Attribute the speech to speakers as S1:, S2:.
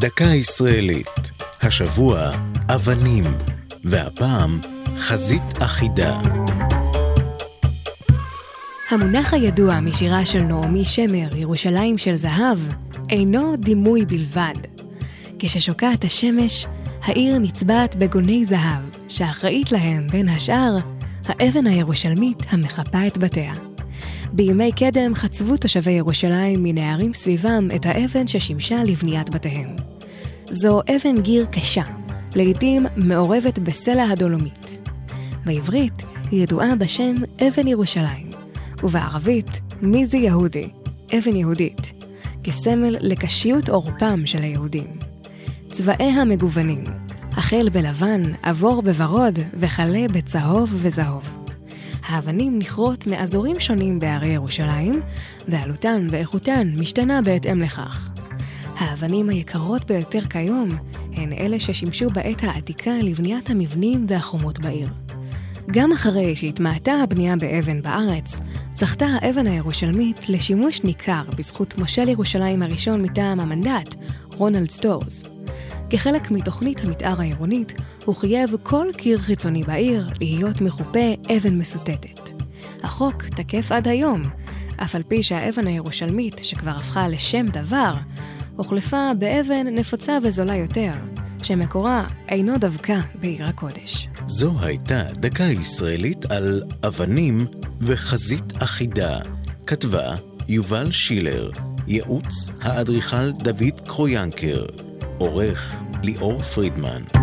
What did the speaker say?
S1: דקה ישראלית. השבוע, אבנים, והפעם, חזית אחידה.
S2: המונח הידוע משירה של נעמי שמר, ירושלים של זהב, אינו דימוי בלבד. כששוקעת השמש, העיר נצבעת בגוני זהב, שאחראית להם, בין השאר, האבן הירושלמית המחפה את בתיה. בימי קדם חצבו תושבי ירושלים מנערים סביבם את האבן ששימשה לבניית בתיהם. זו אבן גיר קשה, לעתים מעורבת בסלע הדולומית. בעברית היא ידועה בשם אבן ירושלים, ובערבית מיזי יהודי, אבן יהודית, כסמל לקשיות עורפם של היהודים. צבעיה מגוונים, החל בלבן, עבור בוורוד וכלה בצהוב וזהוב. האבנים נכרות מאזורים שונים בהרי ירושלים, ועלותן ואיכותן משתנה בהתאם לכך. האבנים היקרות ביותר כיום הן אלה ששימשו בעת העתיקה לבניית המבנים והחומות בעיר. גם אחרי שהתמעטה הבנייה באבן בארץ, זכתה האבן הירושלמית לשימוש ניכר בזכות מושל ירושלים הראשון מטעם המנדט, רונלד סטורס. כחלק מתוכנית המתאר העירונית, הוא חייב כל קיר חיצוני בעיר להיות מחופה אבן מסוטטת. החוק תקף עד היום, אף על פי שהאבן הירושלמית, שכבר הפכה לשם דבר, הוחלפה באבן נפוצה וזולה יותר, שמקורה אינו דווקא בעיר הקודש.
S1: זו הייתה דקה ישראלית על אבנים וחזית אחידה. כתבה יובל שילר, ייעוץ האדריכל דוד קרויאנקר, עורך ליאור פרידמן.